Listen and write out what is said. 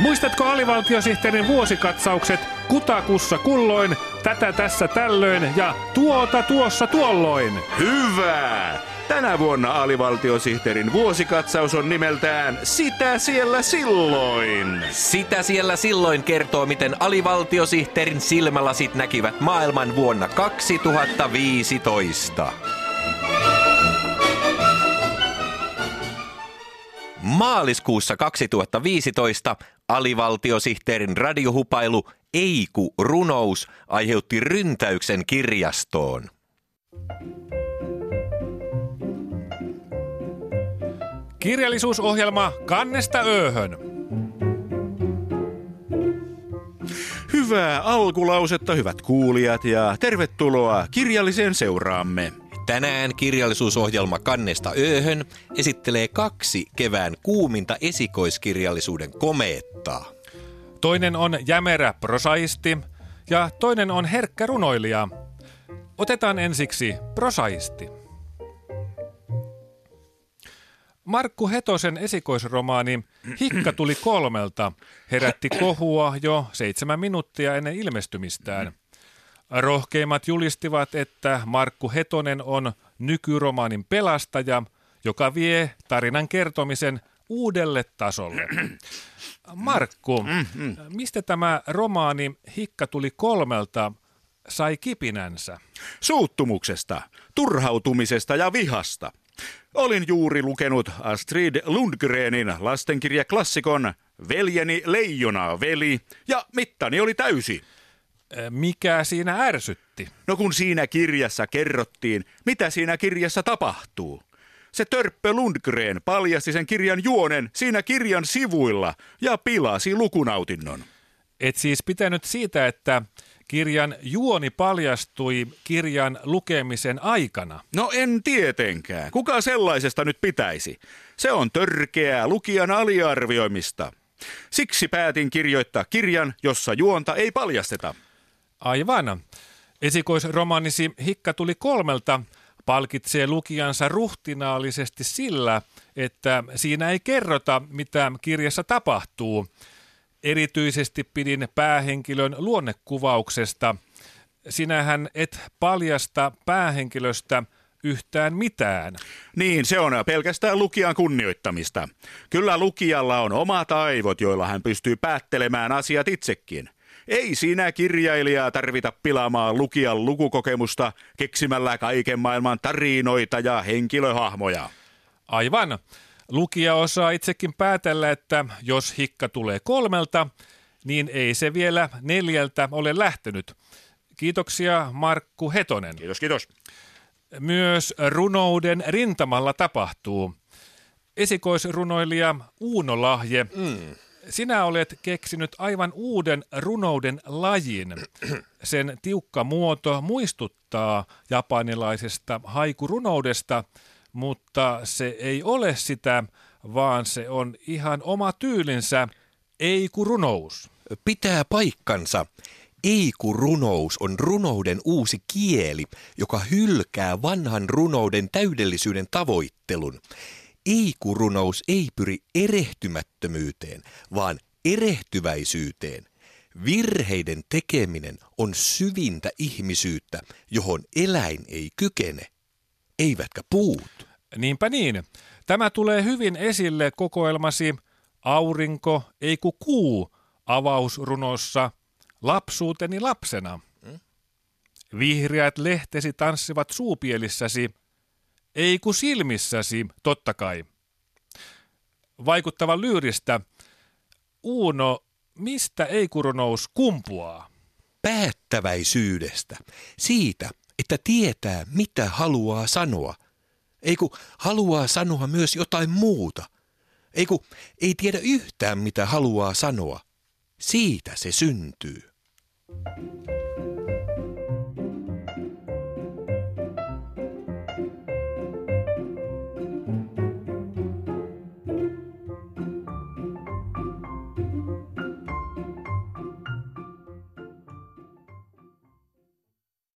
Muistatko alivaltiosihteerin vuosikatsaukset kutakussa kulloin, tätä tässä tällöin ja tuota tuossa tuolloin? Hyvä! Tänä vuonna alivaltiosihteerin vuosikatsaus on nimeltään Sitä siellä silloin. Sitä siellä silloin kertoo, miten alivaltiosihteerin silmälasit näkivät maailman vuonna 2015. Maaliskuussa 2015 alivaltiosihteerin radiohupailu Eiku runous aiheutti ryntäyksen kirjastoon. Kirjallisuusohjelma Kannesta ööhön. Hyvää alkulausetta, hyvät kuulijat, ja tervetuloa kirjalliseen seuraamme. Tänään kirjallisuusohjelma Kannesta ööhön esittelee kaksi kevään kuuminta esikoiskirjallisuuden komeettaa. Toinen on jämerä prosaisti ja toinen on herkkä runoilija. Otetaan ensiksi prosaisti. Markku Hetosen esikoisromaani Hikka tuli kolmelta herätti kohua jo seitsemän minuuttia ennen ilmestymistään. Rohkeimmat julistivat, että Markku Hetonen on nykyromaanin pelastaja, joka vie tarinan kertomisen uudelle tasolle. Markku, mistä tämä romaani Hikka tuli kolmelta sai kipinänsä? Suuttumuksesta, turhautumisesta ja vihasta. Olin juuri lukenut Astrid Lundgrenin lastenkirjaklassikon Veljeni leijona veli ja mittani oli täysi. Mikä siinä ärsytti? No kun siinä kirjassa kerrottiin, mitä siinä kirjassa tapahtuu. Se Törppö Lundgren paljasti sen kirjan juonen siinä kirjan sivuilla ja pilasi lukunautinnon. Et siis pitänyt siitä, että kirjan juoni paljastui kirjan lukemisen aikana. No en tietenkään. Kuka sellaisesta nyt pitäisi? Se on törkeää lukijan aliarvioimista. Siksi päätin kirjoittaa kirjan, jossa juonta ei paljasteta. Aivan. Esikoisromaanisi Hikka tuli kolmelta palkitsee lukijansa ruhtinaallisesti sillä, että siinä ei kerrota, mitä kirjassa tapahtuu. Erityisesti pidin päähenkilön luonnekuvauksesta. Sinähän et paljasta päähenkilöstä yhtään mitään. Niin, se on pelkästään lukijan kunnioittamista. Kyllä lukijalla on omat aivot, joilla hän pystyy päättelemään asiat itsekin. Ei siinä kirjailijaa tarvita pilaamaan lukijan lukukokemusta keksimällä kaiken maailman tarinoita ja henkilöhahmoja. Aivan. Lukija osaa itsekin päätellä, että jos hikka tulee kolmelta, niin ei se vielä neljältä ole lähtenyt. Kiitoksia Markku Hetonen. Kiitos, kiitos. Myös runouden rintamalla tapahtuu. Esikoisrunoilija Uuno Lahje, mm. Sinä olet keksinyt aivan uuden runouden lajin. Sen tiukka muoto muistuttaa japanilaisesta haikurunoudesta, mutta se ei ole sitä, vaan se on ihan oma tyylinsä, ei-ku-runous. Pitää paikkansa. Eiku-runous on runouden uusi kieli, joka hylkää vanhan runouden täydellisyyden tavoittelun. Eiku-runous ei pyri erehtymättömyyteen, vaan erehtyväisyyteen. Virheiden tekeminen on syvintä ihmisyyttä, johon eläin ei kykene, eivätkä puut. Niinpä niin. Tämä tulee hyvin esille kokoelmasi Aurinko, ei ku kuu avausrunossa Lapsuuteni lapsena. Vihreät lehtesi tanssivat suupielissäsi, ei ku silmissäsi, totta kai. Vaikuttava lyyristä. Uuno, mistä eikurunous kumpuaa? Päättäväisyydestä. Siitä, että tietää, mitä haluaa sanoa. Ei kun haluaa sanoa myös jotain muuta. Ei kun ei tiedä yhtään, mitä haluaa sanoa. Siitä se syntyy.